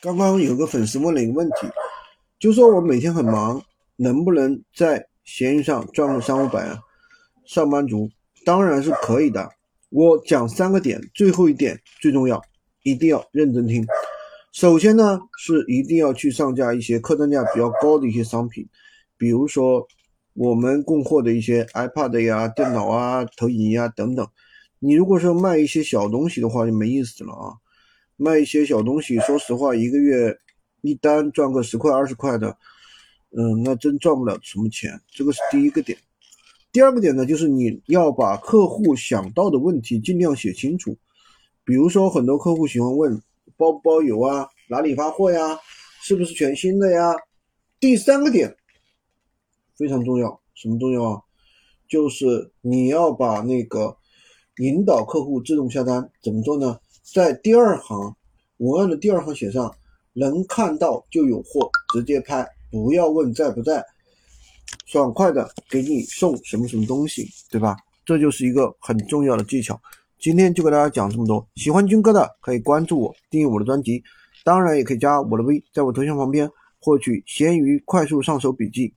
刚刚有个粉丝问了一个问题，就说我每天很忙，能不能在闲鱼上赚个三五百啊？上班族当然是可以的。我讲三个点，最后一点最重要，一定要认真听。首先呢，是一定要去上架一些客单价比较高的一些商品，比如说我们供货的一些 iPad 呀、电脑啊、投影仪啊等等。你如果说卖一些小东西的话，就没意思了啊。卖一些小东西，说实话，一个月一单赚个十块二十块的，嗯，那真赚不了什么钱。这个是第一个点。第二个点呢，就是你要把客户想到的问题尽量写清楚。比如说，很多客户喜欢问包不包邮啊，哪里发货呀，是不是全新的呀？第三个点非常重要，什么重要啊？就是你要把那个引导客户自动下单，怎么做呢？在第二行文案的第二行写上，能看到就有货，直接拍，不要问在不在，爽快的给你送什么什么东西，对吧？这就是一个很重要的技巧。今天就给大家讲这么多，喜欢军哥的可以关注我，订阅我的专辑，当然也可以加我的微，在我头像旁边获取闲鱼快速上手笔记。